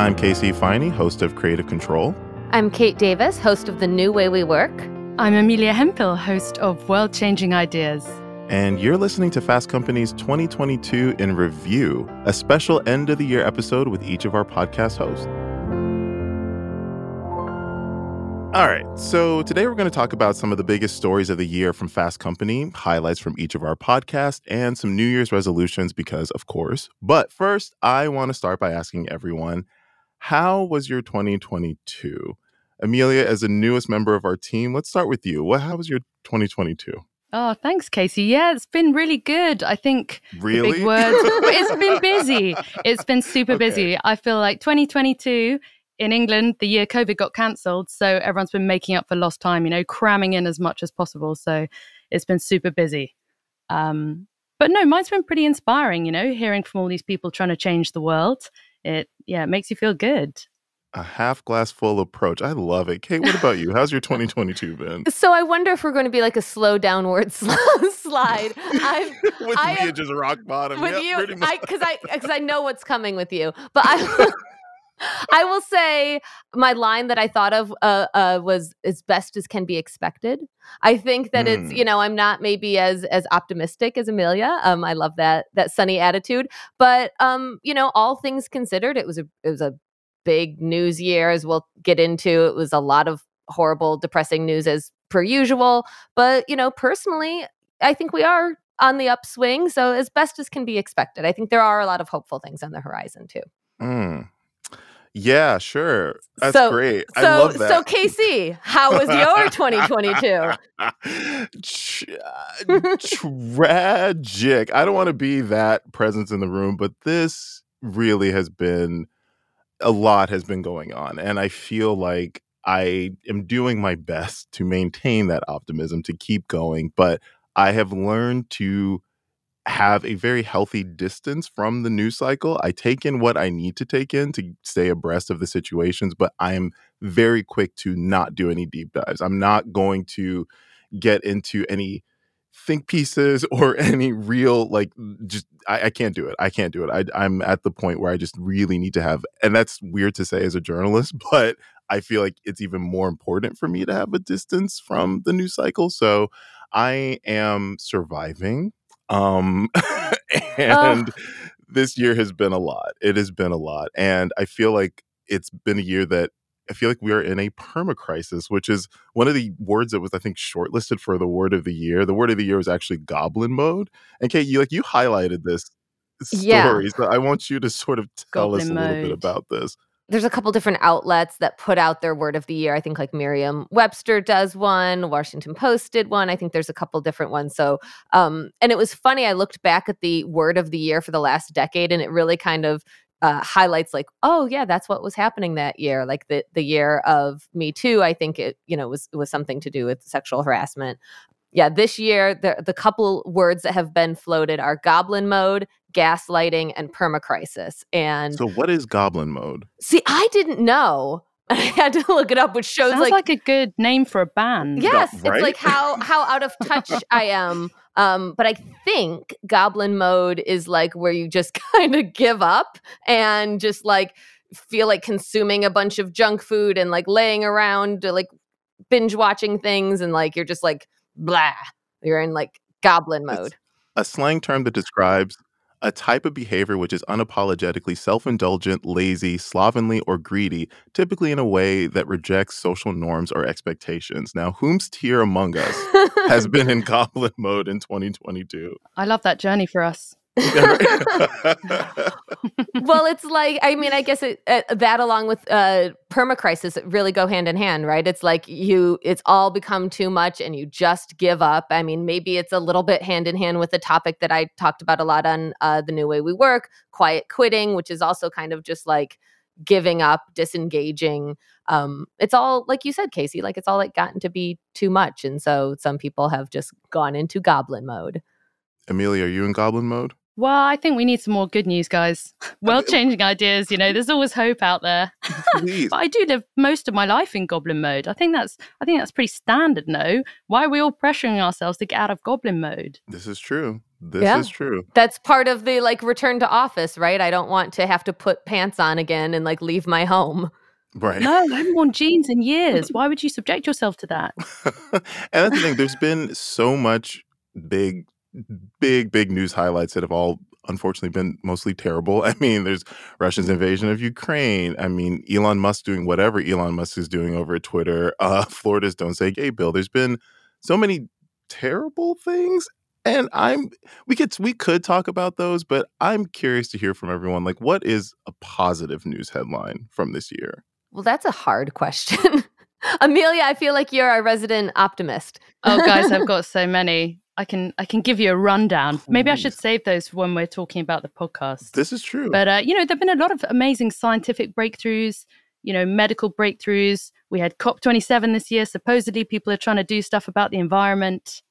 I'm Casey Ifeanyi, host of Creative Control. I'm Kate Davis, host of The New Way We Work. I'm Amelia Hempel, host of World Changing Ideas. And you're listening to Fast Company's 2022 in Review, a special end of the year episode with each of our podcast hosts. All right, so today we're going to talk about some of the biggest stories of the year from Fast Company, highlights from each of our podcasts, and some New Year's resolutions because, of course. But first, I want to start by asking everyone how was your 2022? Amelia, as the newest member of our team, let's start with you. What, how was your 2022? Oh, thanks, Casey. Yeah, it's been really good. I think really big words. it's been busy. It's been super okay. busy. I feel like 2022 in England, the year COVID got cancelled. So everyone's been making up for lost time, you know, cramming in as much as possible. So it's been super busy. Um, but no, mine's been pretty inspiring, you know, hearing from all these people trying to change the world. It, yeah, it makes you feel good. A half glass full approach. I love it. Kate, what about you? How's your 2022 been? So I wonder if we're going to be like a slow downward slide. I'm, with I me, am, just rock bottom. With yep, you, because I because I, I know what's coming with you. But I I will say my line that I thought of uh, uh, was as best as can be expected. I think that mm. it's you know I'm not maybe as as optimistic as Amelia. Um, I love that that sunny attitude, but um, you know all things considered, it was a it was a big news year as we'll get into. It was a lot of horrible, depressing news as per usual, but you know personally, I think we are on the upswing. So as best as can be expected, I think there are a lot of hopeful things on the horizon too. Mm. Yeah, sure. That's so, great. So, I love that. So, Casey, how was your 2022? Tragic. I don't want to be that presence in the room, but this really has been a lot has been going on. And I feel like I am doing my best to maintain that optimism, to keep going. But I have learned to have a very healthy distance from the news cycle. I take in what I need to take in to stay abreast of the situations, but I am very quick to not do any deep dives. I'm not going to get into any think pieces or any real like just I, I can't do it. I can't do it. I, I'm at the point where I just really need to have, and that's weird to say as a journalist, but I feel like it's even more important for me to have a distance from the news cycle. So I am surviving um, and oh. this year has been a lot. It has been a lot. And I feel like it's been a year that I feel like we are in a perma crisis, which is one of the words that was, I think, shortlisted for the word of the year. The word of the year was actually goblin mode. And Kate, you like you highlighted this story. Yeah. So I want you to sort of tell goblin us a mode. little bit about this there's a couple different outlets that put out their word of the year. I think like Merriam Webster does one, Washington Post did one. I think there's a couple different ones. So, um, and it was funny. I looked back at the word of the year for the last decade, and it really kind of uh, highlights like, oh yeah, that's what was happening that year. Like the the year of Me Too. I think it you know was was something to do with sexual harassment yeah, this year the the couple words that have been floated are goblin mode, gaslighting, and permacrisis. And so, what is goblin mode? See, I didn't know. I had to look it up, which shows Sounds like, like a good name for a band. Yes, right? it's like how how out of touch I am. Um, but I think goblin mode is like where you just kind of give up and just like feel like consuming a bunch of junk food and like laying around like binge watching things and like you're just like blah. You're in like goblin mode. It's a slang term that describes a type of behavior which is unapologetically self indulgent, lazy, slovenly, or greedy, typically in a way that rejects social norms or expectations. Now, whom's here among us has been in goblin mode in 2022? I love that journey for us. well, it's like I mean, I guess it, uh, that along with uh, permacrisis really go hand in hand, right? It's like you, it's all become too much, and you just give up. I mean, maybe it's a little bit hand in hand with the topic that I talked about a lot on uh, the new way we work, quiet quitting, which is also kind of just like giving up, disengaging. Um, it's all like you said, Casey. Like it's all like gotten to be too much, and so some people have just gone into goblin mode. Amelia, are you in goblin mode? Well, I think we need some more good news, guys. World changing ideas, you know, there's always hope out there. but I do live most of my life in goblin mode. I think that's I think that's pretty standard, no? Why are we all pressuring ourselves to get out of goblin mode? This is true. This yeah. is true. That's part of the like return to office, right? I don't want to have to put pants on again and like leave my home. Right. No, I haven't worn jeans in years. Why would you subject yourself to that? and that's the thing. There's been so much big, big, big news highlights that have all unfortunately been mostly terrible. I mean, there's Russia's invasion of Ukraine. I mean, Elon Musk doing whatever Elon Musk is doing over at Twitter. Uh, Florida's Don't Say Gay bill. There's been so many terrible things and i'm we could we could talk about those but i'm curious to hear from everyone like what is a positive news headline from this year well that's a hard question amelia i feel like you're a resident optimist oh guys i've got so many i can i can give you a rundown. Maybe i should save those when we're talking about the podcast. This is true. But uh, you know there've been a lot of amazing scientific breakthroughs you know medical breakthroughs. We had cop27 this year. Supposedly people are trying to do stuff about the environment.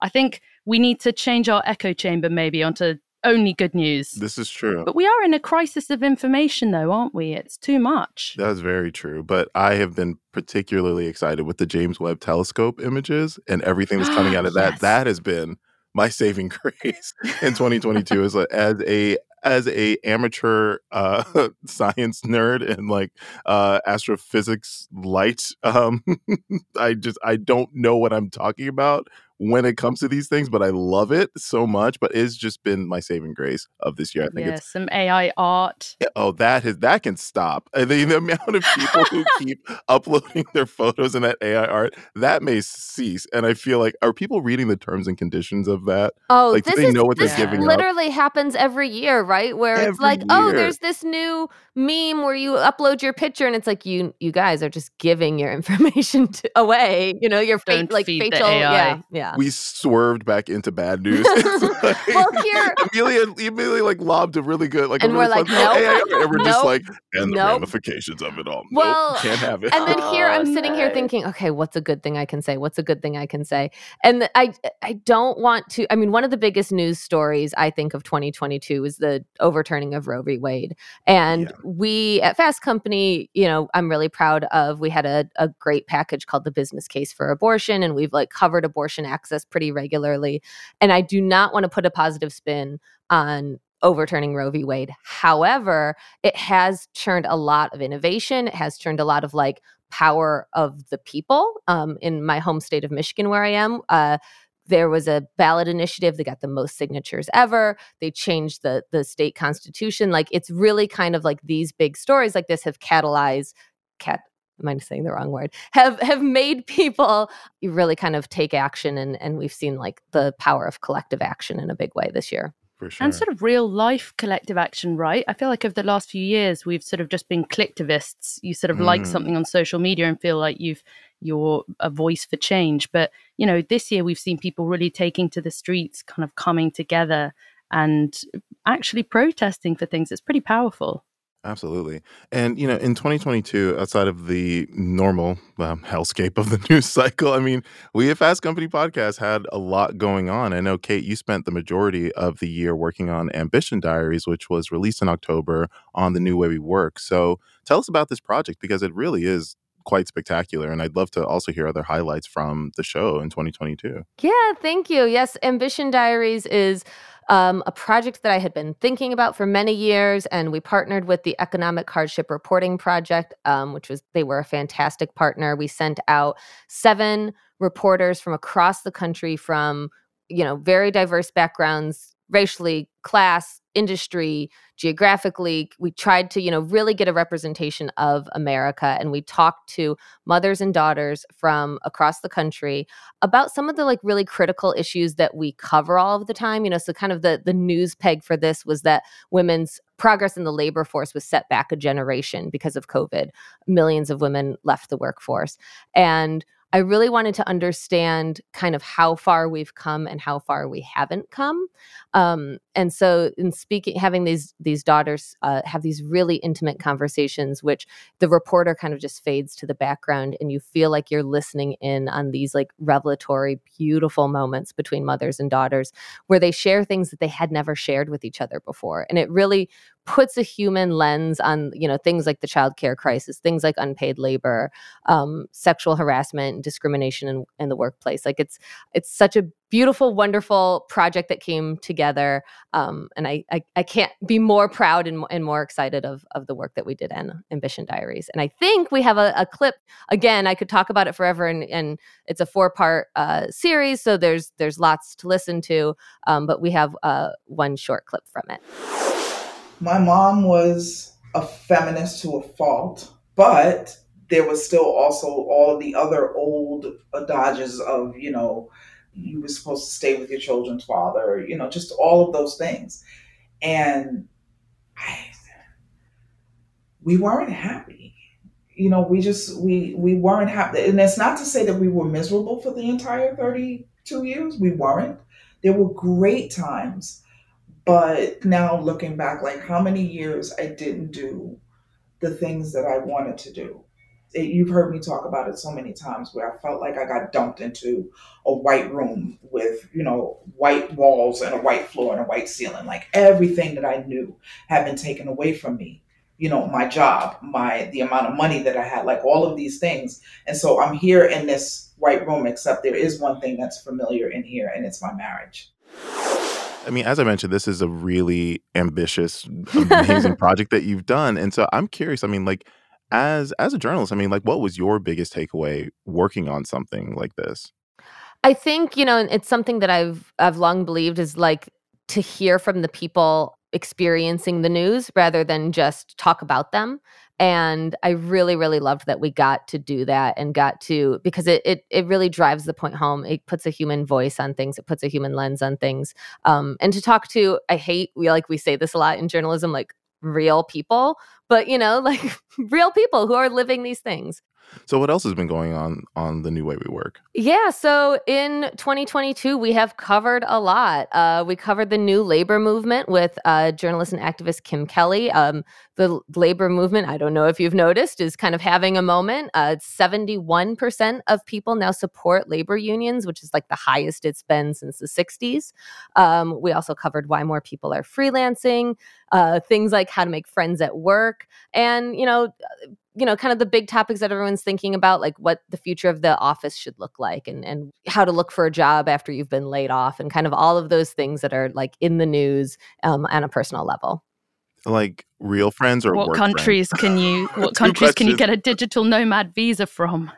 I think we need to change our echo chamber maybe onto only good news. This is true. But we are in a crisis of information, though, aren't we? It's too much. That's very true. But I have been particularly excited with the James Webb Telescope images and everything that's coming out of that. yes. That has been my saving grace in 2022 as a, as a as a amateur uh, science nerd and like uh, astrophysics light um, i just i don't know what i'm talking about when it comes to these things, but I love it so much. But it's just been my saving grace of this year. I think yeah, it's some AI art. Oh, that has that can stop. Uh, I mean, the amount of people who keep uploading their photos in that AI art that may cease. And I feel like are people reading the terms and conditions of that? Oh, like, do they is, know what they're giving? Literally up? happens every year, right? Where every it's like, oh, year. oh, there's this new meme where you upload your picture, and it's like you you guys are just giving your information to, away. You know, your fa- like facial, yeah, yeah. We swerved back into bad news. like, well, here Amelia, Amelia like lobbed a really good, like, and really we're like, nope, and we're nope, just like, and the nope. ramifications of it all. Well, nope, can't have it. And then here I'm sitting here thinking, okay, what's a good thing I can say? What's a good thing I can say? And I, I don't want to. I mean, one of the biggest news stories I think of 2022 is the overturning of Roe v. Wade, and yeah. we at Fast Company, you know, I'm really proud of. We had a, a great package called the Business Case for Abortion, and we've like covered abortion pretty regularly. And I do not want to put a positive spin on overturning Roe v. Wade. However, it has churned a lot of innovation. It has churned a lot of like power of the people. Um, in my home state of Michigan, where I am, uh, there was a ballot initiative that got the most signatures ever. They changed the the state constitution. Like it's really kind of like these big stories like this have catalyzed cat am I saying the wrong word? Have have made people really kind of take action and and we've seen like the power of collective action in a big way this year. For sure. And sort of real life collective action, right? I feel like over the last few years we've sort of just been collectivists. You sort of mm. like something on social media and feel like you've you're a voice for change. But you know, this year we've seen people really taking to the streets, kind of coming together and actually protesting for things. It's pretty powerful. Absolutely. And, you know, in 2022, outside of the normal um, hellscape of the news cycle, I mean, we at Fast Company Podcast had a lot going on. I know, Kate, you spent the majority of the year working on Ambition Diaries, which was released in October on the new way we work. So tell us about this project because it really is quite spectacular. And I'd love to also hear other highlights from the show in 2022. Yeah, thank you. Yes, Ambition Diaries is um, a project that I had been thinking about for many years. And we partnered with the Economic Hardship Reporting Project, um, which was, they were a fantastic partner. We sent out seven reporters from across the country from, you know, very diverse backgrounds, racially, class, industry, geographically. We tried to, you know, really get a representation of America. And we talked to mothers and daughters from across the country about some of the like really critical issues that we cover all of the time. You know, so kind of the the news peg for this was that women's progress in the labor force was set back a generation because of COVID. Millions of women left the workforce. And I really wanted to understand kind of how far we've come and how far we haven't come. Um, and so, in speaking, having these these daughters uh, have these really intimate conversations, which the reporter kind of just fades to the background, and you feel like you're listening in on these like revelatory, beautiful moments between mothers and daughters, where they share things that they had never shared with each other before, and it really puts a human lens on you know things like the child care crisis things like unpaid labor um, sexual harassment discrimination in, in the workplace. Like it's it's such a beautiful wonderful project that came together um, and I, I, I can't be more proud and, and more excited of of the work that we did in ambition diaries. And i think we have a, a clip again i could talk about it forever and, and it's a four part uh, series so there's there's lots to listen to um, but we have uh, one short clip from it my mom was a feminist to a fault, but there was still also all of the other old adages of, you know, you were supposed to stay with your children's father, you know, just all of those things. And I, we weren't happy. You know, we just we we weren't happy. And it's not to say that we were miserable for the entire 32 years. We weren't. There were great times but now looking back, like how many years I didn't do the things that I wanted to do. It, you've heard me talk about it so many times where I felt like I got dumped into a white room with, you know, white walls and a white floor and a white ceiling. Like everything that I knew had been taken away from me. You know, my job, my the amount of money that I had, like all of these things. And so I'm here in this white room, except there is one thing that's familiar in here, and it's my marriage. I mean, as I mentioned, this is a really ambitious, amazing project that you've done, and so I'm curious. I mean, like as as a journalist, I mean, like what was your biggest takeaway working on something like this? I think you know it's something that I've I've long believed is like to hear from the people experiencing the news rather than just talk about them and i really really loved that we got to do that and got to because it it, it really drives the point home. It puts a human voice on things. It puts a human lens on things. Um, and to talk to i hate we like we say this a lot in journalism like real people but you know like real people who are living these things so, what else has been going on on the new way we work? Yeah, so in 2022, we have covered a lot. Uh, we covered the new labor movement with uh, journalist and activist Kim Kelly. Um, the labor movement, I don't know if you've noticed, is kind of having a moment. Uh, 71% of people now support labor unions, which is like the highest it's been since the 60s. Um, we also covered why more people are freelancing, uh, things like how to make friends at work, and you know you know kind of the big topics that everyone's thinking about like what the future of the office should look like and and how to look for a job after you've been laid off and kind of all of those things that are like in the news um, on a personal level. Like real friends or what countries friends? can you what countries can you get a digital nomad visa from?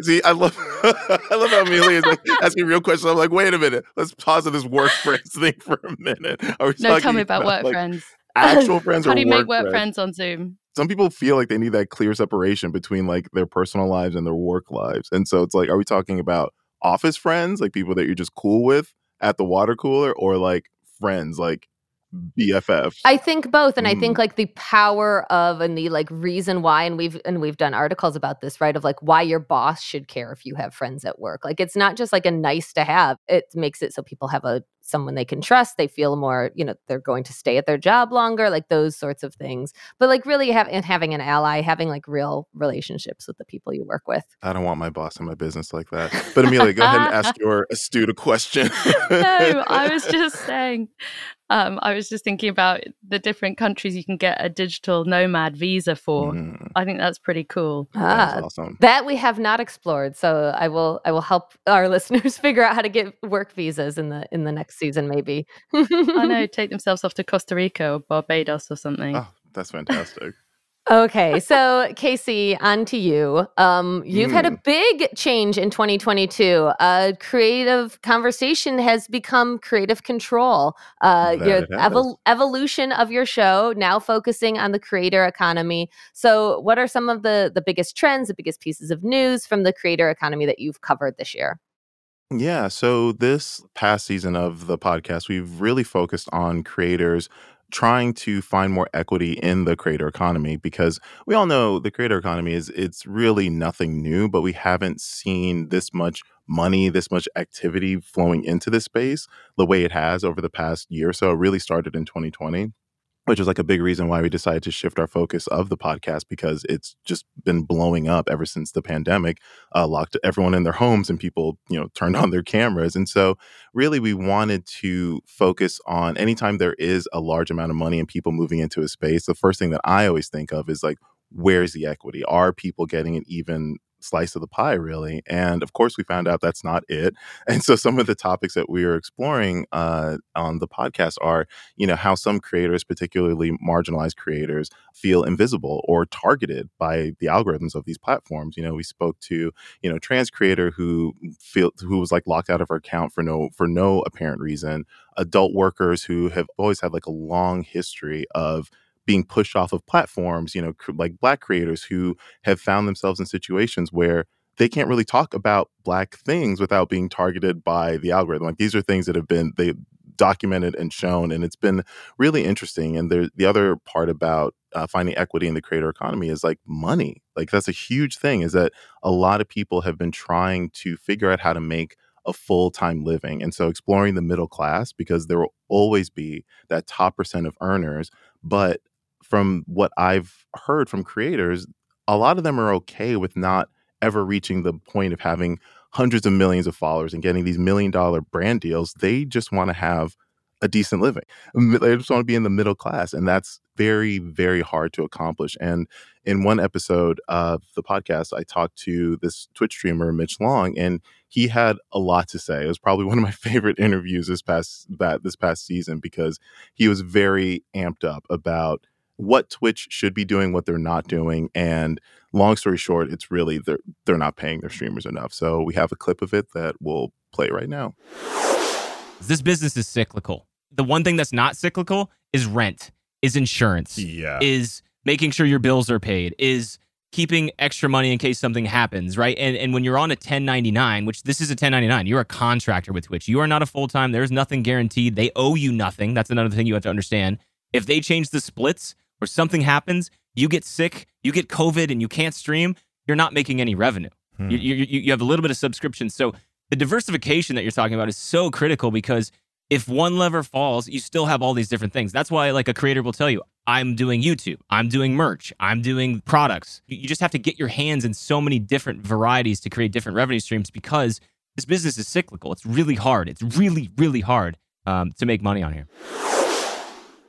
See i love i love how amelia is like asking real questions. I'm like wait a minute. Let's pause on this work friends thing for a minute. No tell me about, about work like, friends. actual friends or how do you make work friends? friends on zoom some people feel like they need that clear separation between like their personal lives and their work lives. And so it's like, are we talking about office friends, like people that you're just cool with at the water cooler, or like friends, like BFF? I think both, and mm. I think mm. like the power of and the like reason why, and we've and we've done articles about this, right? Of like why your boss should care if you have friends at work. Like it's not just like a nice to have. It makes it so people have a someone they can trust. They feel more, you know, they're going to stay at their job longer, like those sorts of things. But like really having having an ally, having like real relationships with the people you work with. I don't want my boss in my business like that. But Amelia, go ahead and ask your astute a question. no, I was just saying um, I was just thinking about the different countries you can get a digital nomad visa for. Mm. I think that's pretty cool. Ah, awesome. That we have not explored, so I will I will help our listeners figure out how to get work visas in the in the next season, maybe. I know, take themselves off to Costa Rica or Barbados or something. Oh, that's fantastic. Okay, so Casey, on to you. Um, you've mm. had a hmm. big change in 2022. Uh, creative conversation has become creative control. Uh, your evol- evolution of your show now focusing on the creator economy. So, what are some of the the biggest trends, the biggest pieces of news from the creator economy that you've covered this year? Yeah, so this past season of the podcast, we've really focused on creators trying to find more equity in the creator economy because we all know the creator economy is it's really nothing new but we haven't seen this much money this much activity flowing into this space the way it has over the past year or so it really started in 2020 which was like a big reason why we decided to shift our focus of the podcast because it's just been blowing up ever since the pandemic uh, locked everyone in their homes and people you know turned on their cameras. And so really we wanted to focus on anytime there is a large amount of money and people moving into a space the first thing that i always think of is like where's the equity? Are people getting an even slice of the pie, really. And of course, we found out that's not it. And so, some of the topics that we are exploring uh, on the podcast are, you know, how some creators, particularly marginalized creators, feel invisible or targeted by the algorithms of these platforms. You know, we spoke to, you know, trans creator who feel who was like locked out of her account for no for no apparent reason. Adult workers who have always had like a long history of being pushed off of platforms, you know, like black creators who have found themselves in situations where they can't really talk about black things without being targeted by the algorithm. Like these are things that have been they documented and shown, and it's been really interesting. And there, the other part about uh, finding equity in the creator economy is like money. Like that's a huge thing. Is that a lot of people have been trying to figure out how to make a full time living, and so exploring the middle class because there will always be that top percent of earners, but from what I've heard from creators, a lot of them are okay with not ever reaching the point of having hundreds of millions of followers and getting these million dollar brand deals. They just want to have a decent living. They just want to be in the middle class. And that's very, very hard to accomplish. And in one episode of the podcast, I talked to this Twitch streamer, Mitch Long, and he had a lot to say. It was probably one of my favorite interviews this past that this past season because he was very amped up about what Twitch should be doing, what they're not doing, and long story short, it's really they're they're not paying their streamers enough. So we have a clip of it that we'll play right now. This business is cyclical. The one thing that's not cyclical is rent, is insurance, yeah. is making sure your bills are paid, is keeping extra money in case something happens, right? And and when you're on a 1099, which this is a 1099, you're a contractor with Twitch. You are not a full time. There's nothing guaranteed. They owe you nothing. That's another thing you have to understand. If they change the splits, or something happens, you get sick, you get COVID, and you can't stream, you're not making any revenue. Hmm. You, you, you have a little bit of subscription. So the diversification that you're talking about is so critical because if one lever falls, you still have all these different things. That's why, like a creator will tell you, I'm doing YouTube, I'm doing merch, I'm doing products. You just have to get your hands in so many different varieties to create different revenue streams because this business is cyclical. It's really hard. It's really, really hard um, to make money on here.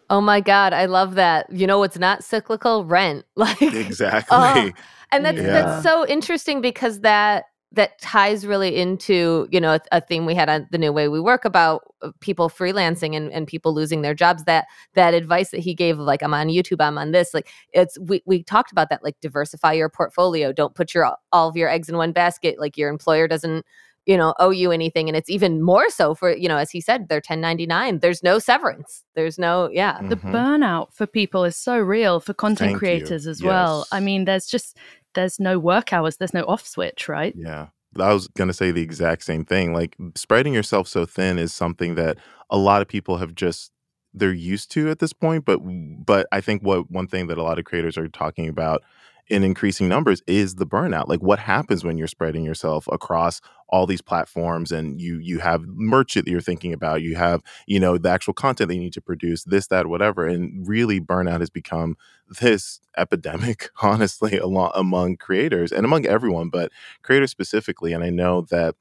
Oh my God, I love that. You know what's not cyclical? Rent. Like Exactly. Uh, and that's yeah. that's so interesting because that that ties really into you know a, a, theme we had on the new way we work about uh, people freelancing and, and people losing their jobs that that advice that he gave like i'm on youtube i'm on this like it's we, we talked about that like diversify your portfolio don't put your all of your eggs in one basket like your employer doesn't you know owe you anything and it's even more so for you know as he said they're 1099 there's no severance there's no yeah the mm-hmm. burnout for people is so real for content Thank creators you. as yes. well i mean there's just there's no work hours there's no off switch right yeah I was going to say the exact same thing. Like spreading yourself so thin is something that a lot of people have just they're used to at this point, but but I think what one thing that a lot of creators are talking about in increasing numbers is the burnout like what happens when you're spreading yourself across all these platforms and you you have merch that you're thinking about you have you know the actual content that you need to produce this that whatever and really burnout has become this epidemic honestly along among creators and among everyone but creators specifically and i know that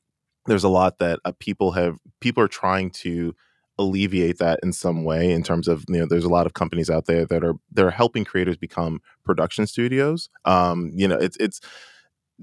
there's a lot that uh, people have people are trying to alleviate that in some way in terms of you know there's a lot of companies out there that are they're helping creators become production studios. Um you know it's it's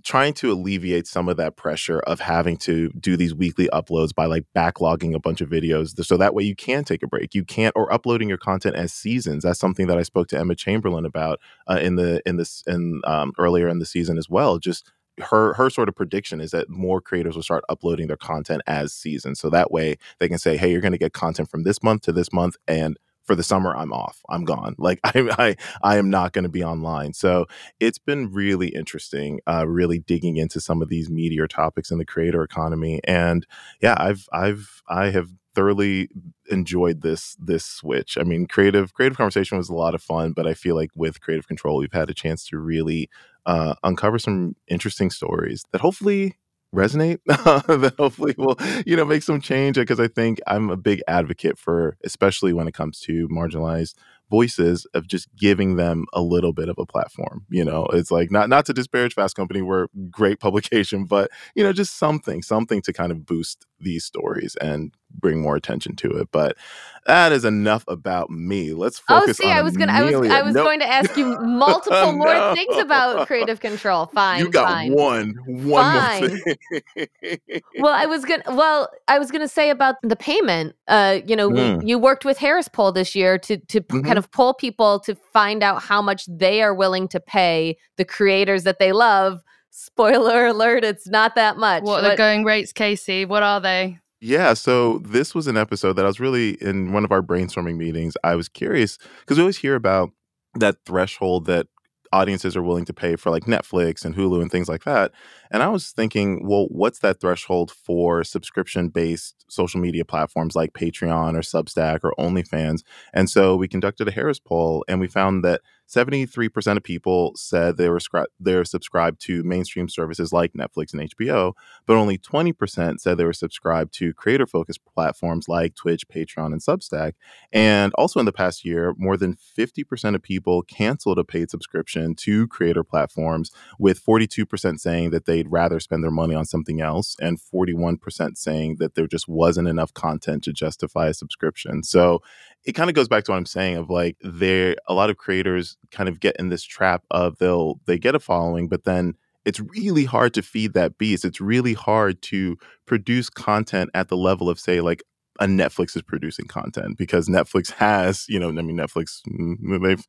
trying to alleviate some of that pressure of having to do these weekly uploads by like backlogging a bunch of videos so that way you can take a break. You can't or uploading your content as seasons. That's something that i spoke to emma chamberlain about uh, in the in this in um, earlier in the season as well just her her sort of prediction is that more creators will start uploading their content as seasons so that way they can say hey you're going to get content from this month to this month and for the summer i'm off. I'm gone. Like i i, I am not going to be online. So it's been really interesting uh, really digging into some of these meteor topics in the creator economy. And yeah i've i've i have thoroughly enjoyed this this switch. I mean, creative creative conversation was a lot of fun, but I feel like with creative control, we've had a chance to really uh, uncover some interesting stories that hopefully resonate that hopefully will you know make some change because i think i'm a big advocate for especially when it comes to marginalized voices of just giving them a little bit of a platform. You know, it's like not not to disparage Fast Company, we're great publication, but you know, just something, something to kind of boost these stories and bring more attention to it. But that is enough about me. Let's oh, focus. Oh, see, I was gonna, I was, I was nope. going to ask you multiple more things about creative control. Fine, you got fine. one, one fine. more thing. well, I was gonna, well, I was gonna say about the payment. Uh, you know, mm. you worked with Harris Poll this year to to mm-hmm. kind of pull people to find out how much they are willing to pay the creators that they love. Spoiler alert: it's not that much. What are the going rates, Casey? What are they? Yeah, so this was an episode that I was really in one of our brainstorming meetings. I was curious because we always hear about that threshold that audiences are willing to pay for like Netflix and Hulu and things like that. And I was thinking, well, what's that threshold for subscription based social media platforms like Patreon or Substack or OnlyFans? And so we conducted a Harris poll and we found that 73% of people said they were scri- they're subscribed to mainstream services like Netflix and HBO, but only 20% said they were subscribed to creator focused platforms like Twitch, Patreon, and Substack. And also in the past year, more than 50% of people canceled a paid subscription to creator platforms, with 42% saying that they'd rather spend their money on something else, and 41% saying that there just wasn't enough content to justify a subscription. So it kind of goes back to what I'm saying of like there a lot of creators kind of get in this trap of they'll they get a following, but then it's really hard to feed that beast. It's really hard to produce content at the level of say like a Netflix is producing content because Netflix has, you know, I mean Netflix mm, they've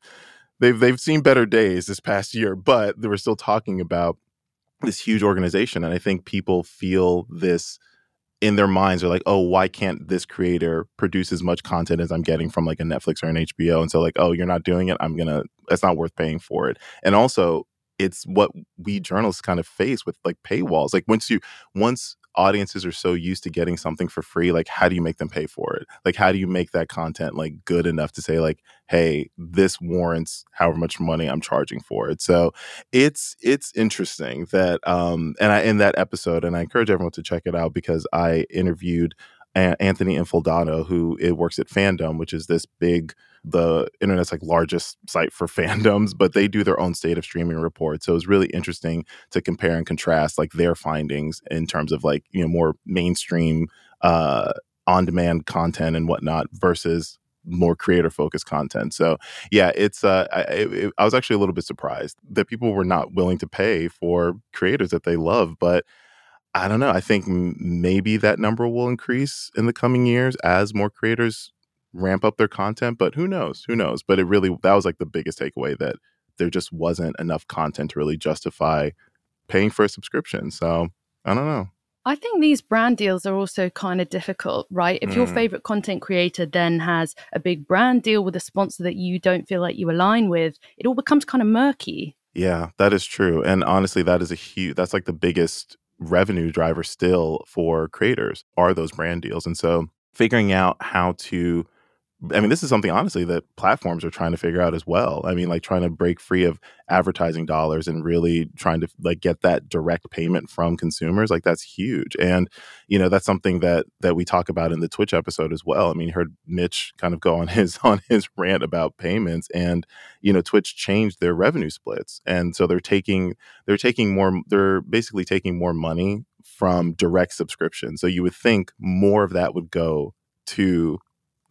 they've they've seen better days this past year, but they were still talking about this huge organization and I think people feel this in their minds are like, oh, why can't this creator produce as much content as I'm getting from like a Netflix or an HBO? And so like, oh, you're not doing it. I'm gonna. It's not worth paying for it. And also, it's what we journalists kind of face with like paywalls. Like once you once audiences are so used to getting something for free like how do you make them pay for it? Like how do you make that content like good enough to say like hey this warrants however much money i'm charging for it. So it's it's interesting that um and i in that episode and i encourage everyone to check it out because i interviewed Anthony Infaldano, who it works at Fandom, which is this big, the internet's like largest site for fandoms, but they do their own state of streaming report. So it's really interesting to compare and contrast like their findings in terms of like, you know, more mainstream uh on-demand content and whatnot versus more creator focused content. So yeah, it's uh, I, it, I was actually a little bit surprised that people were not willing to pay for creators that they love, but I don't know. I think maybe that number will increase in the coming years as more creators ramp up their content, but who knows? Who knows? But it really, that was like the biggest takeaway that there just wasn't enough content to really justify paying for a subscription. So I don't know. I think these brand deals are also kind of difficult, right? If mm. your favorite content creator then has a big brand deal with a sponsor that you don't feel like you align with, it all becomes kind of murky. Yeah, that is true. And honestly, that is a huge, that's like the biggest revenue driver still for creators are those brand deals. And so figuring out how to I mean, this is something honestly that platforms are trying to figure out as well. I mean, like trying to break free of advertising dollars and really trying to like get that direct payment from consumers. Like that's huge. And, you know, that's something that that we talk about in the Twitch episode as well. I mean, heard Mitch kind of go on his on his rant about payments and, you know, Twitch changed their revenue splits. And so they're taking they're taking more they're basically taking more money from direct subscription. So you would think more of that would go to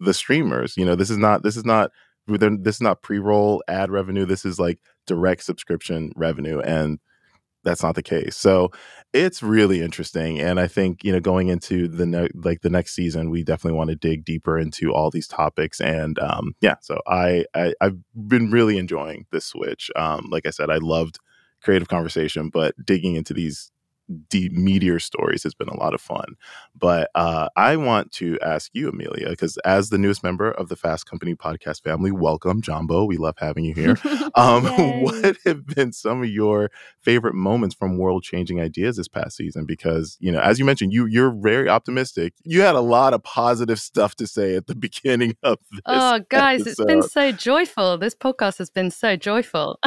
the streamers. You know, this is not this is not this is not pre-roll ad revenue. This is like direct subscription revenue, and that's not the case. So it's really interesting, and I think you know going into the ne- like the next season, we definitely want to dig deeper into all these topics. And um, yeah, so I, I have been really enjoying this switch. Um, like I said, I loved creative conversation, but digging into these deep meteor stories has been a lot of fun. But uh, I want to ask you, Amelia, because as the newest member of the Fast Company podcast family, welcome, Jumbo. We love having you here. Um, what have been some of your favorite moments from world changing ideas this past season? Because you know, as you mentioned, you you're very optimistic. You had a lot of positive stuff to say at the beginning of this. Oh, guys, episode. it's been so joyful. This podcast has been so joyful.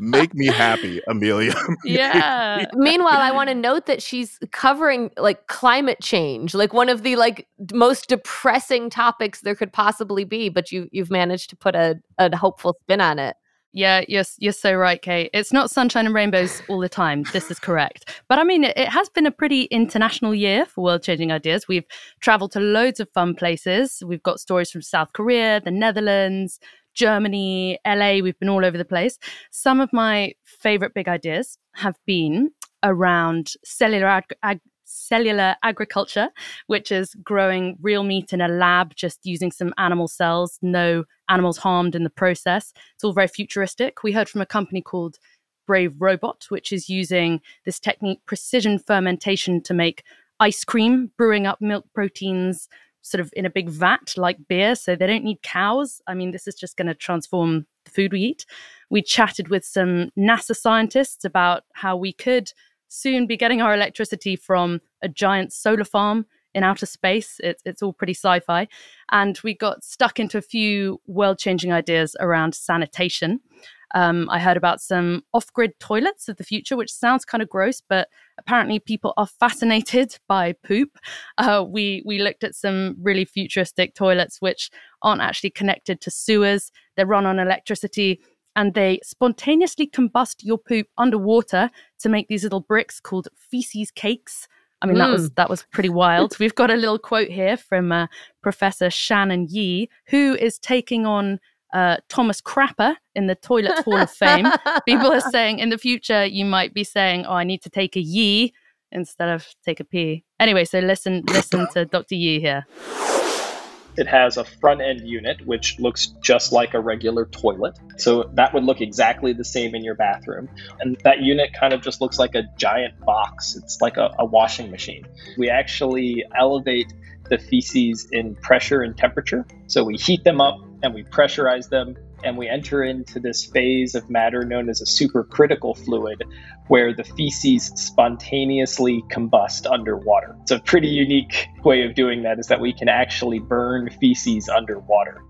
Make me happy, Amelia. yeah. Meanwhile, I want to note that she's covering like climate change, like one of the like most depressing topics there could possibly be, but you you've managed to put a, a hopeful spin on it. Yeah, you're, you're so right, Kate. It's not sunshine and rainbows all the time. This is correct. But I mean, it, it has been a pretty international year for world changing ideas. We've traveled to loads of fun places. We've got stories from South Korea, the Netherlands, Germany, LA. We've been all over the place. Some of my favorite big ideas have been around cellular ag- ag- cellular agriculture, which is growing real meat in a lab just using some animal cells, no animals harmed in the process. It's all very futuristic. We heard from a company called Brave Robot, which is using this technique, precision fermentation, to make ice cream, brewing up milk proteins sort of in a big vat like beer. So they don't need cows. I mean, this is just going to transform the food we eat. We chatted with some NASA scientists about how we could soon be getting our electricity from a giant solar farm in outer space. It's, it's all pretty sci fi. And we got stuck into a few world changing ideas around sanitation. Um, I heard about some off grid toilets of the future, which sounds kind of gross, but apparently people are fascinated by poop. Uh, we, we looked at some really futuristic toilets, which aren't actually connected to sewers, they're run on electricity and they spontaneously combust your poop underwater to make these little bricks called feces cakes. I mean, mm. that was that was pretty wild. We've got a little quote here from uh, Professor Shannon Yee, who is taking on uh, Thomas Crapper in the Toilet Hall of Fame. People are saying in the future you might be saying, "Oh, I need to take a Yee" instead of take a pee. Anyway, so listen, listen to Dr. Yee here. It has a front end unit, which looks just like a regular toilet. So that would look exactly the same in your bathroom. And that unit kind of just looks like a giant box. It's like a, a washing machine. We actually elevate the feces in pressure and temperature. So we heat them up and we pressurize them and we enter into this phase of matter known as a supercritical fluid where the feces spontaneously combust underwater. It's a pretty unique way of doing that is that we can actually burn feces underwater.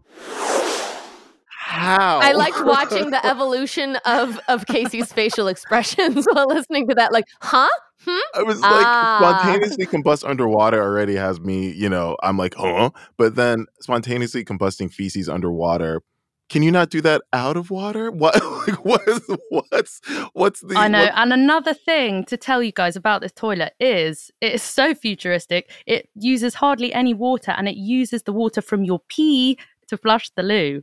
How? I liked watching the evolution of of Casey's facial expressions while listening to that. Like, huh? Hmm? I was like, ah. spontaneously combust underwater already has me, you know, I'm like, huh? But then spontaneously combusting feces underwater can you not do that out of water? What like what is what's what's the I know. What? And another thing to tell you guys about this toilet is it is so futuristic. It uses hardly any water and it uses the water from your pee to flush the loo.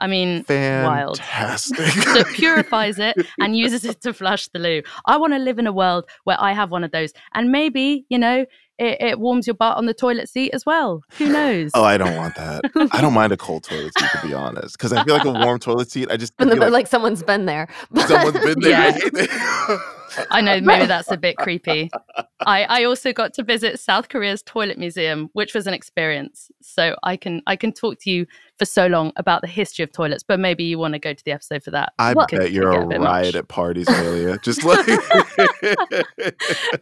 I mean, Fantastic. wild. so it purifies it and uses it to flush the loo. I want to live in a world where I have one of those. And maybe, you know, it, it, warms your butt on the toilet seat as well. Who knows? Oh, I don't want that. I don't mind a cold toilet seat to be honest, because I feel like a warm toilet seat. I just the, like, like, someone's been there. Someone's been there. Yeah. I know maybe that's a bit creepy. I, I also got to visit South Korea's toilet museum, which was an experience. So I can I can talk to you for so long about the history of toilets, but maybe you want to go to the episode for that. I bet you're a, a riot much. at parties, Amelia. Just like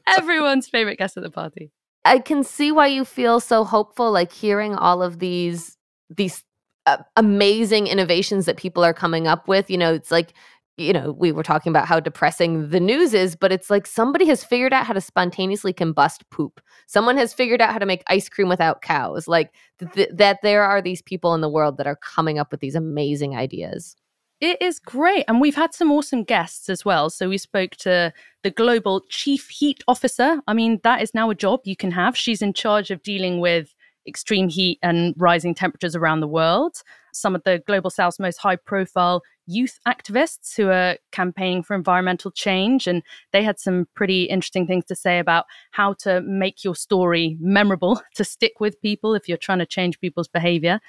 everyone's favorite guest at the party. I can see why you feel so hopeful, like hearing all of these these uh, amazing innovations that people are coming up with. You know, it's like you know we were talking about how depressing the news is, but it's like somebody has figured out how to spontaneously combust poop. Someone has figured out how to make ice cream without cows. Like th- that, there are these people in the world that are coming up with these amazing ideas. It is great. And we've had some awesome guests as well. So we spoke to the global chief heat officer. I mean, that is now a job you can have. She's in charge of dealing with extreme heat and rising temperatures around the world. Some of the global south's most high profile youth activists who are campaigning for environmental change. And they had some pretty interesting things to say about how to make your story memorable to stick with people if you're trying to change people's behavior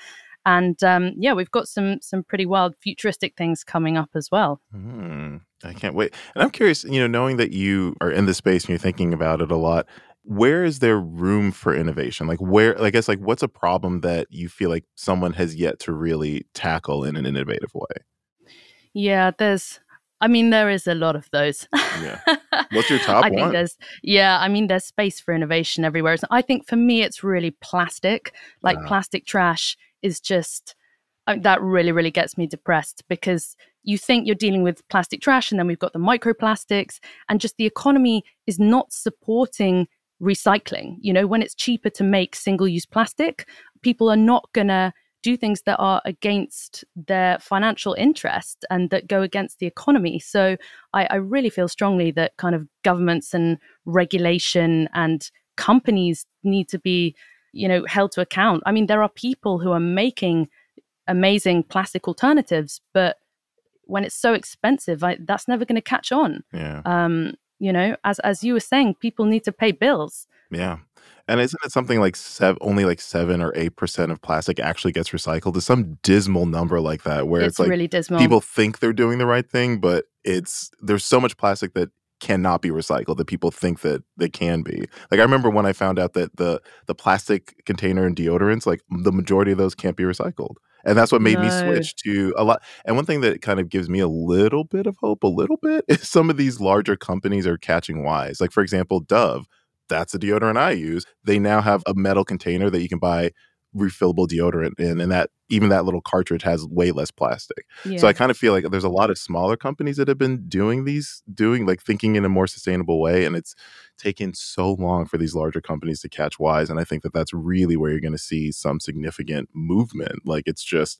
and um, yeah, we've got some some pretty wild futuristic things coming up as well. Mm, I can't wait. And I'm curious, you know, knowing that you are in the space and you're thinking about it a lot, where is there room for innovation? Like where, I guess, like what's a problem that you feel like someone has yet to really tackle in an innovative way? Yeah, there's I mean, there is a lot of those. yeah. What's your top I one? think there's, yeah, I mean, there's space for innovation everywhere. So I think for me, it's really plastic. Like plastic trash is just I, that really, really gets me depressed because you think you're dealing with plastic trash, and then we've got the microplastics, and just the economy is not supporting recycling. You know, when it's cheaper to make single use plastic, people are not going to do things that are against their financial interest and that go against the economy. So I, I really feel strongly that kind of governments and regulation and companies need to be, you know, held to account. I mean, there are people who are making amazing plastic alternatives, but when it's so expensive, I, that's never going to catch on. Yeah. Um, you know, as as you were saying, people need to pay bills. Yeah. And isn't it something like seven, only like seven or eight percent of plastic actually gets recycled? It's some dismal number like that, where it's, It's like really dismal. people think they're doing the right thing, but it's there's so much plastic that cannot be recycled that people think that they can be. Like I remember when I found out that the the plastic container and deodorants, like the majority of those can't be recycled. And that's what made me switch to a lot. And one thing that kind of gives me a little bit of hope, a little bit, is some of these larger companies are catching wise. Like for example, Dove, that's a deodorant I use. They now have a metal container that you can buy refillable deodorant in, and that even that little cartridge has way less plastic. yeah. So I kind of feel like there's a lot of smaller companies that have been doing these, doing like thinking in a more sustainable way, and it's taken so long for these larger companies to catch wise. And I think that that's really where you're going to see some significant movement. Like it's just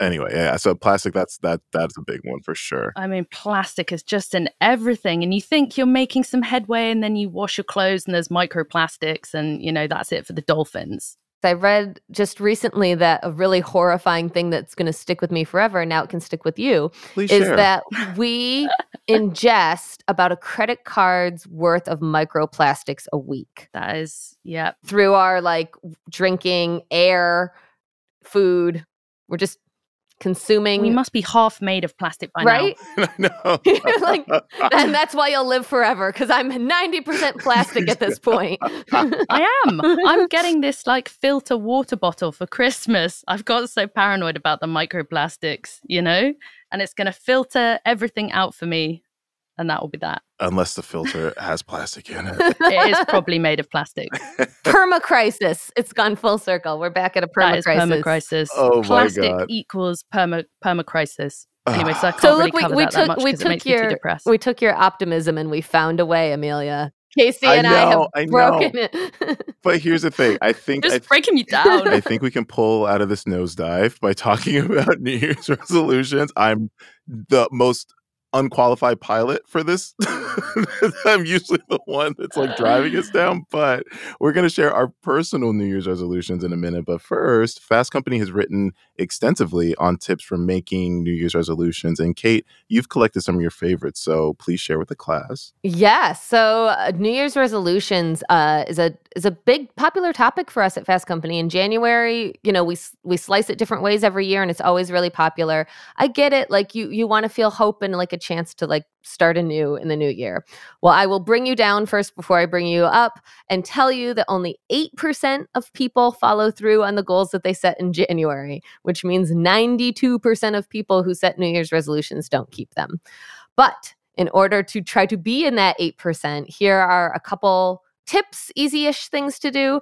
anyway, yeah. So plastic, that's that that's a big one for sure. I mean, plastic is just in everything. And you think you're making some headway, and then you wash your clothes, and there's microplastics, and, you know, that's it for the dolphins. I read just recently that a really horrifying thing that's going to stick with me forever, and now it can stick with you, Please is share. that we ingest about a credit card's worth of microplastics a week That is, yeah. through our like drinking, air, food. We're just consuming. We must be half made of plastic by now. right? Know. Like, and that's why you'll live forever because I'm 90% plastic at this point. I am. I'm getting this like filter water bottle for Christmas. I've got so paranoid about the microplastics, you know? And it's going to filter everything out for me. And that will be that. Unless the filter has plastic in it. It is probably made of plastic. perma crisis. It's gone full circle. We're back at a That perma crisis. perma crisis. Oh my Plastic God. equals perma perma crisis. Anyway, so I can't So really look, we, cover we that, that took much we because it took makes me too your we took your optimism and we found a way, Amelia. Casey I and I have know, I know. broken it. But here's the thing. I think I Just breaking me down. I think we can pull out of this nosedive by talking about New Year's resolutions. I'm the most unqualified pilot for this. I'm usually the one that's like driving us down, but we're going to share our personal New Year's resolutions in a minute. But first, Fast Company has written extensively on tips for making New Year's resolutions. And Kate, you've collected some of your favorites, so please share with the class. Yeah. So uh, New Year's resolutions uh, is a is a big popular topic for us at Fast Company. In January, you know, we we slice it different ways every year, and it's always really popular. I get it. Like you you want to feel hope and like a chance to like start anew in the new year. Well, I will bring you down first before I bring you up and tell you that only 8% of people follow through on the goals that they set in January, which means 92% of people who set New Year's resolutions don't keep them. But in order to try to be in that 8%, here are a couple tips, easy ish things to do.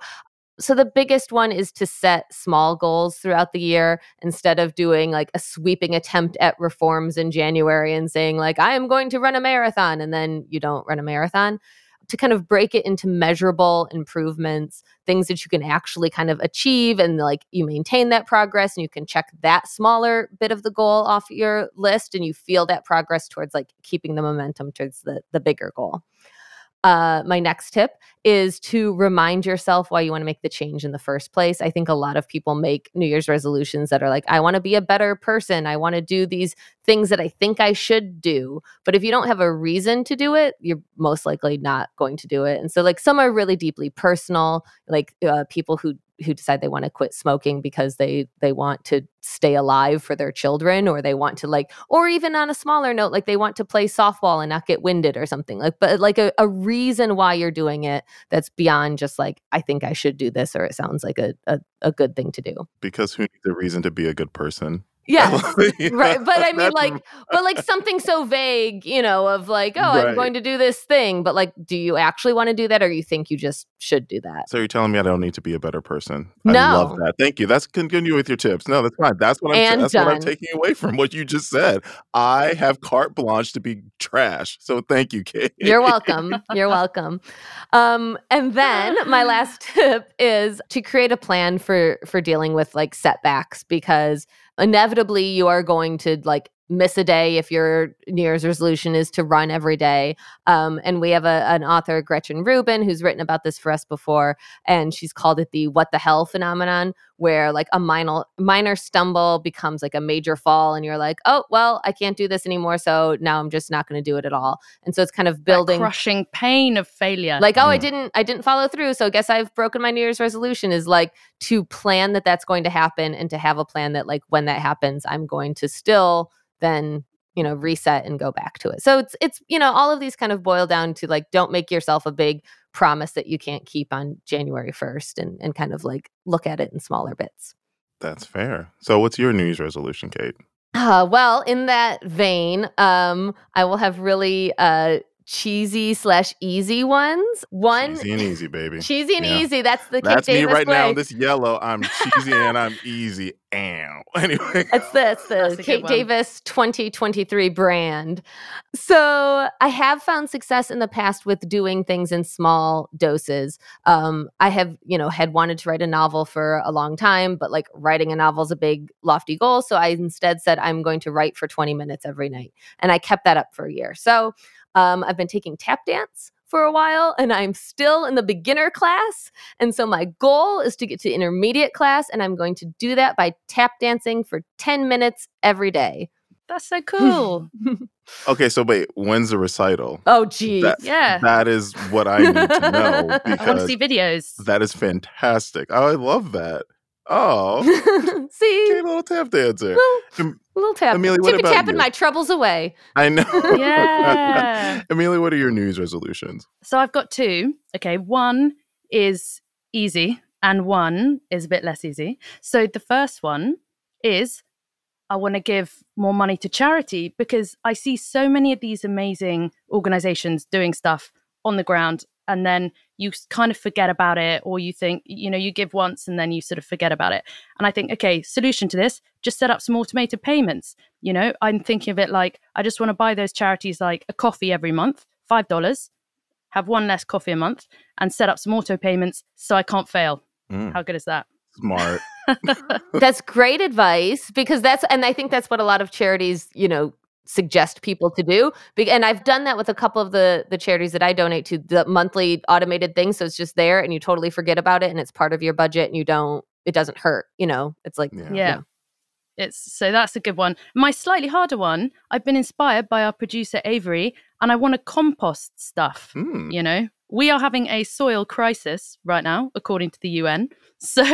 So, the biggest one is to set small goals throughout the year instead of doing like a sweeping attempt at reforms in January and saying, like, I am going to run a marathon, and then you don't run a marathon. To kind of break it into measurable improvements, things that you can actually kind of achieve, and like you maintain that progress, and you can check that smaller bit of the goal off your list, and you feel that progress towards like keeping the momentum towards the the bigger goal. Uh, my next tip is to remind yourself why you want to make the change in the first place. I think a lot of people make New Year's resolutions that are like, I want to be a better person. I want to do these things that I think I should do. But if you don't have a reason to do it, you're most likely not going to do it. And so, like, some are really deeply personal, like uh, people who who decide they want to quit smoking because they they want to stay alive for their children or they want to like or even on a smaller note like they want to play softball and not get winded or something like but like a, a reason why you're doing it that's beyond just like i think i should do this or it sounds like a, a, a good thing to do Because who needs a reason to be a good person? Yes. right. But I mean like but like something so vague, you know, of like, oh, Right. I'm going to do this thing, but like do you actually want to do that or you think you just should do that? So you're telling me I don't need to be a better person? No. I love that. Thank you. That's continue with your tips. No, that's fine. That's what I'm. And that's what I'm taking away from what you just said. I have carte blanche to be trash. So thank you, Kate. You're welcome. You're welcome. Um, and then my last tip is to create a plan for for dealing with like setbacks because inevitably you are going to like miss a day if your New Year's resolution is to run every day. Um, and we have a, an author, Gretchen Rubin, who's written about this for us before, and she's called it the "what the hell" phenomenon, where like a minor minor stumble becomes like a major fall, and you're like, oh well, I can't do this anymore, so now I'm just not going to do it at all. And so it's kind of That building crushing pain of failure. like oh i didn't i didn't follow through so i guess i've broken my new year's resolution is like to plan that that's going to happen and to have a plan that like when that happens i'm going to still then you know reset and go back to it so it's it's you know all of these kind of boil down to like don't make yourself a big promise that you can't keep on january 1st and and kind of like look at it in smaller bits That's fair. So what's your New Year's resolution, Kate? Uh, well, in that vein, um, I will have really uh, cheesy slash easy ones. One Cheesy and easy, baby. cheesy and Yeah. easy. That's the Kate That's me Davis right way. now. This yellow. I'm cheesy and I'm easy. Ow. Anyway. That's the, that's the That's Kate. Davis 2023 brand. So I have found success in the past with doing things in small doses. Um, I have, you know, had wanted to write a novel for a long time, but like writing a novel is a big, lofty goal. So I instead said, I'm going to write for 20 minutes every night. And I kept that up for a year. So um, I've been taking tap dance for a while and I'm still in the beginner class. And so my goal is to get to intermediate class, and I'm going to do that by tap dancing for 10 minutes every day. That's so cool. Okay, so wait, when's the recital? oh, geez. That- yeah. That is what I need to know I want to see videos. that is fantastic. Oh, I love that. Oh, See? Kate, little tap dancer. Little, Em- little tap. Amelia, what Tippy about tapping you? my troubles away. I know. Yeah. Amelia, what are your New Year's resolutions? So I've got two. Okay, one is easy and one is a bit less easy. So the first one is I want to give more money to charity because I see so many of these amazing organizations doing stuff on the ground and then you kind of forget about it or you think you know you give once and then you sort of forget about it. And i think okay solution to this just set up some automated payments you know? I'm thinking of it like i just want to buy those charities like a coffee every month five dollars have one less coffee a month and set up some auto payments so i can't fail. Mm, how good is that? Smart. That's great advice because that's, and I think that's what a lot of charities, you know, suggest people to do. And I've done that with a couple of the the charities that I donate to, the monthly automated thing. So it's just there and you totally forget about it and it's part of your budget and you don't, it doesn't hurt, you know, it's like, Yeah. yeah. It's so that's a good one. My slightly harder one, I've been inspired by our producer Avery and I want to compost stuff. Mm. You know, we are having a soil crisis right now, according to the UN. So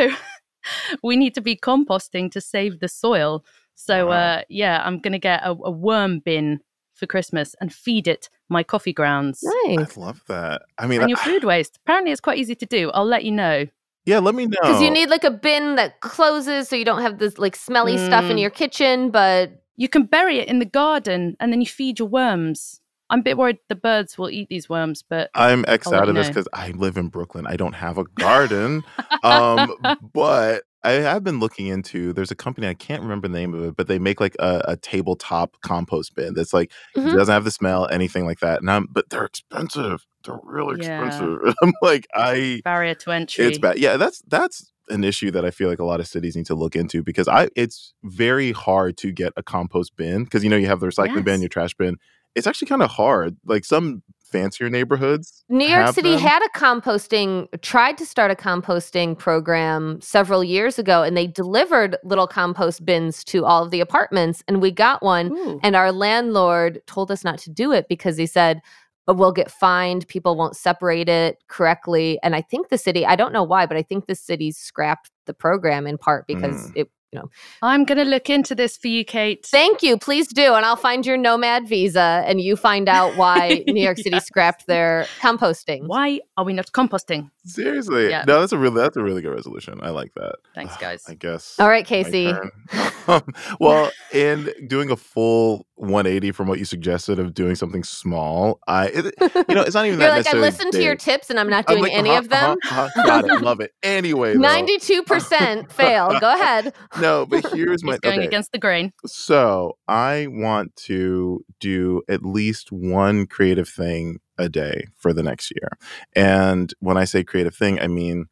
we need to be composting to save the soil. So, Wow. uh, yeah, I'm going to get a, a worm bin for Christmas and feed it my coffee grounds. nice. I love that. I mean, And your food waste. Apparently, it's quite easy to do. I'll let you know. yeah, let me know. Because you need like a bin that closes so you don't have this like smelly stuff in Mm. your kitchen, but You can bury it in the garden and then you feed your worms. I'm a bit worried the birds will eat these worms, but I'm X I'll out of you this because I live in Brooklyn. I don't have a garden. um, but I have been looking into. There's a company I can't remember the name of it, but they make like a, a tabletop compost bin that's like Mhm. it doesn't have the smell, anything like that. And I'm, but they're expensive. They're really Yeah. expensive. I'm like, I barrier to entry. it's bad. Yeah, that's that's an issue that I feel like a lot of cities need to look into because I it's very hard to get a compost bin because you know you have the recycling bin, your trash bin. It's actually kind of hard. Like some fancier neighborhoods. New York City them. had a composting, tried to start a composting program several years ago, and they delivered little compost bins to all of the apartments. And we got one, Ooh. and our landlord told us not to do it because he said, "Uh, We'll get fined. People won't separate it correctly. And I think the city, I don't know why, but I think the city scrapped the program in part because Mm. it you know. I'm going to look into this for you, Kate. Thank you. Please do. And I'll find your nomad visa and you find out why New York City Yes. scrapped their composting. Why are we not composting? Seriously, Yeah. no, that's a really that's a really good resolution. I like that. Thanks, guys. I guess. All right, Casey. Um, well, in doing a full 180 from what you suggested of doing something small, I it, you know it's not even You're that like, I necessarily listened to your tips and I'm not I'm doing like, any uh-huh, of them. uh-huh, uh-huh, got it. Love it. Anyway, 92% fail. Go ahead. no, but here's my He's going okay. against the grain. So I want to do at least one creative thing a day for the next year. And when I say creative thing, I mean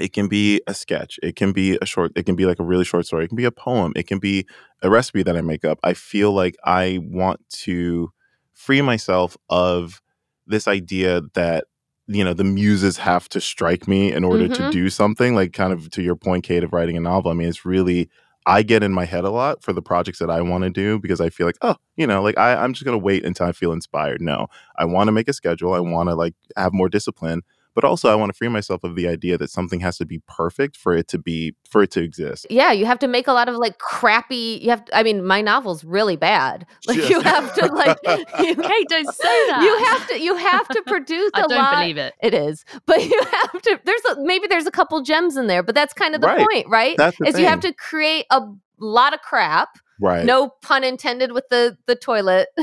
it can be a sketch, it can be a short, it can be like a really short story, it can be a poem, it can be a recipe that I make up. I feel like I want to free myself of this idea that you know the muses have to strike me in order to Mhm. do something like kind of to your point kate of writing a novel i mean it's really I get in my head a lot for the projects that I want to do because I feel like, oh, you know, like I, I'm just gonna wait until I feel inspired. No, I want to make a schedule. I want to like have more discipline, but also I want to free myself of the idea that something has to be perfect for it to be for it to exist. Yeah, you have to make a lot of like crappy. You have. To, I mean, my novel's really bad. Like Just- you have to like. You, Kate, don't say that. you have to. You have to produce a I don't lot. believe it. It is, but you have to. There's a, maybe there's a couple gems in there, but that's kind of the Right. point, right? That's the is you have to create a lot of crap. Right. No pun intended with the the toilet,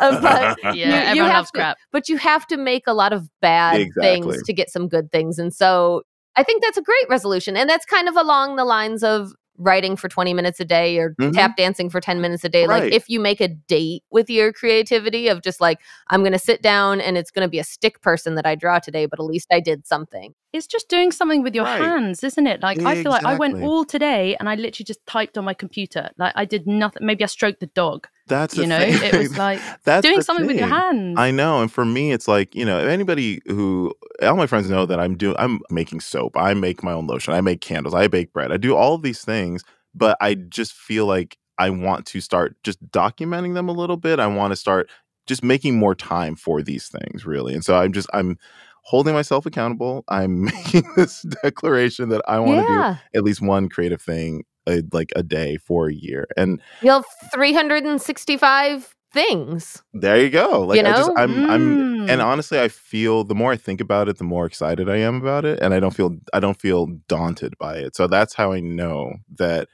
Uh, but Yeah, you everyone have loves to- crap. but you have to make a lot of bad Exactly. things to get some good things, and so I think that's a great resolution, and that's kind of along the lines of writing for 20 minutes a day or Mhm. tap dancing for 10 minutes a day like if you make a date with your creativity of just like i'm going to sit down and it's going to be a stick person that i draw today but at least i did something It's just doing something with your Right. hands, isn't it? Like I feel like I went all today and I literally just typed on my computer. Like I did nothing. Maybe I stroked the dog. That's you know, thing. it was like That's doing something with your hands. I know, and for me, it's like you know, anybody who all my friends know that I'm doing. I'm making soap. I make my own lotion. I make candles. I bake bread. I do all of these things, but I just feel like I want to start just documenting them a little bit. I want to start just making more time for these things, really. And so I'm just I'm holding myself accountable. I'm making this declaration that I want to yeah do at least one creative thing, uh, like a day for a year, and you'll have 365 things there you go. Like You I just know? I'm I'm and Mm. honestly i feel the more i think about it the more excited i am about it and i don't feel i don't feel daunted by it so that's how i know that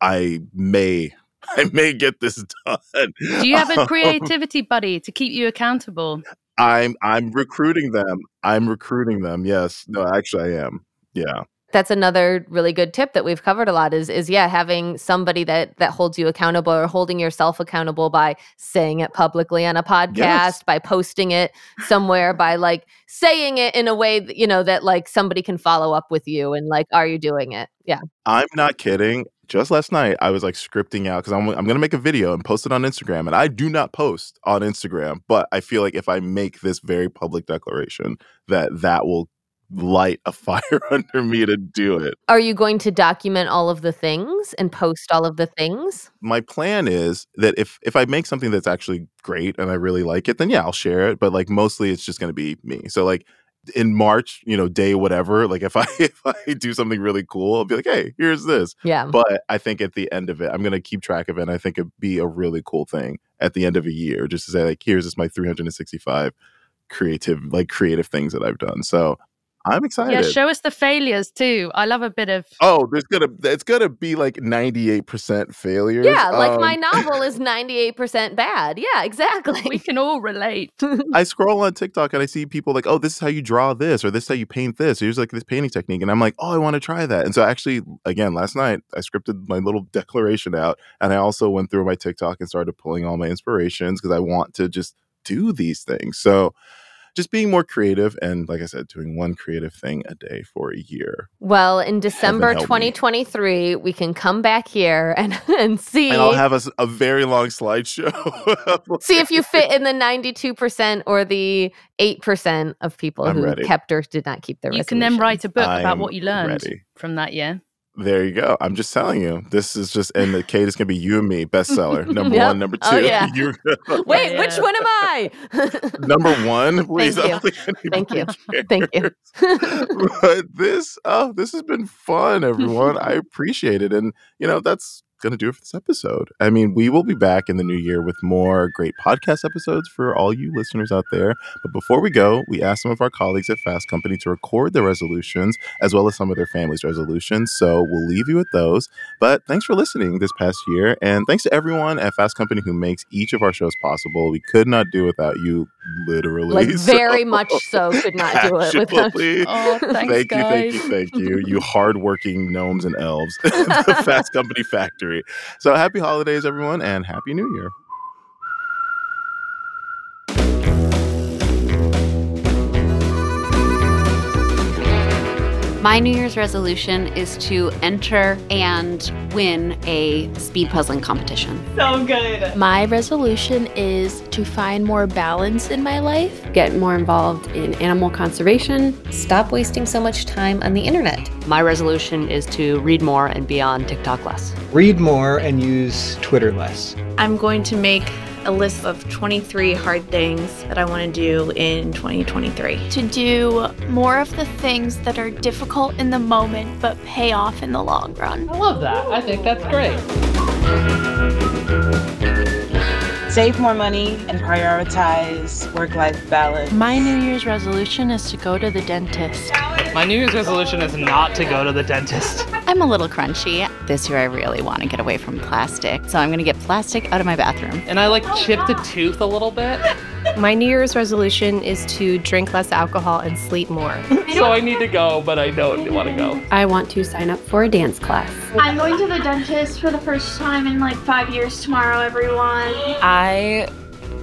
i may i may get this done Do you have a creativity buddy to keep you accountable? i'm i'm recruiting them i'm recruiting them yes no actually i am yeah that's another really good tip that we've covered a lot is is yeah having somebody that that holds you accountable or holding yourself accountable by saying it publicly on a podcast Yes. by posting it somewhere by like saying it in a way that, you know that like somebody can follow up with you and like are you doing it? Yeah. I'm not kidding. Just last night i was like scripting out because I'm, I'm gonna make a video and post it on instagram and i do not post on instagram but i feel like if i make this very public declaration that that will light a fire under me to do it are you going to document all of the things and post all of the things my plan is that if if I make something that's actually great and I really like it, then yeah, I'll share it. But like mostly, it's just going to be me. So like in March, you know, day whatever, like if I if I do something really cool, I'll be like, hey, here's this. yeah But I think at the end of it, I'm going to keep track of it. And I think it'd be a really cool thing at the end of a year, just to say like, here's just my 365 creative like creative things that I've done. So I'm excited. Yeah, show us the failures too. I love a bit of Oh, there's gonna it's gonna be like 98% failures. yeah like my Um, novel is 98% bad yeah exactly we can all relate. I scroll on TikTok and I see people like, oh, this is how you draw this, or this is how you paint this. Here's like this painting technique. And I'm like, oh, I want to try that. And so actually, again, last night I scripted my little declaration out. And I also went through my TikTok and started pulling all my inspirations because I want to just do these things. So just being more creative and like I said, doing one creative thing a day for a year. Well, in December help me. 2023, we can come back here and, and see And I'll have a very long slideshow. see if you fit in the 92% or the 8% of people I'm who ready. kept or did not keep their You can then write a book about I'm what you learned ready. from that year. There you go. I'm just telling you. This is just, and the Kate is going to be you and me bestseller. Number Yep. one, number oh, two. Oh, yeah. You're Wait, Yeah. which one am I? number one, please. Thank I don't Thank you. Thank you. but this, oh, this has been fun, everyone. I appreciate it. And, you know, that's going to do it for this episode. I mean, we will be back in the new year with more great podcast episodes for all you listeners out there. But before we go, we asked some of our colleagues at Fast Company to record their resolutions as well as some of their families' resolutions. So we'll leave you with those. But thanks for listening this past year. And thanks to everyone at Fast Company who makes each of our shows possible. We could not do without you, literally. like So- very much so could not do it without Actually, Oh, thanks, thank you, thank you, thank you, you hardworking gnomes and elves, the Fast Company Factory. So happy holidays, everyone, and happy New Year. My New Year's resolution is to enter and win a speed puzzling competition. So good. My resolution is to find more balance in my life. get more involved in animal conservation, stop wasting so much time on the internet. My resolution is to read more and be on TikTok less. Read more and use Twitter less. I'm going to make a list of 23 hard things that I want to do in 2023. to do more of the things that are difficult in the moment but pay off in the long run. I love that. I think that's great. Save more money and prioritize work life balance. My New Year's resolution is to go to the dentist. My New Year's resolution is not to go to the dentist. I'm a little crunchy. This year I really want to get away from plastic, so I'm going to get plastic out of my bathroom. And I like chipped a tooth a little bit. My New Year's resolution is to drink less alcohol and sleep more. So I need to go, but I don't want to go. I want to sign up for a dance class. I'm going to the dentist for the first time in like five years tomorrow, everyone. I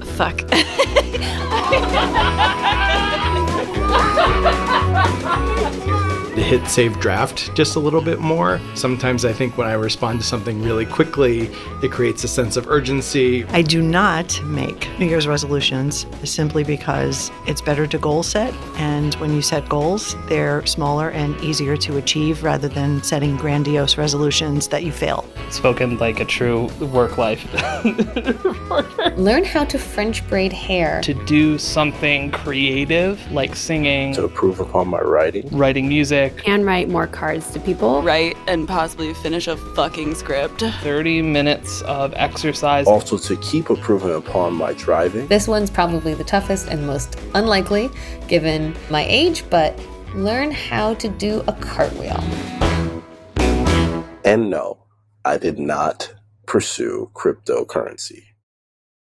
fuck. Hit save draft just a little bit more. Sometimes I think when I respond to something really quickly, it creates a sense of urgency. I do not make New Year's resolutions simply because it's better to goal set. And when you set goals, they're smaller and easier to achieve rather than setting grandiose resolutions that you fail. Spoken like a true work life. Learn how to French braid hair. to do something creative like singing, to improve upon my writing. writing music, and write more cards to people. Write and possibly finish a fucking script. 30 minutes of exercise. Also, to keep improving upon my driving. This one's probably the toughest and most unlikely given my age, but learn how to do a cartwheel. And no, I did not pursue cryptocurrency.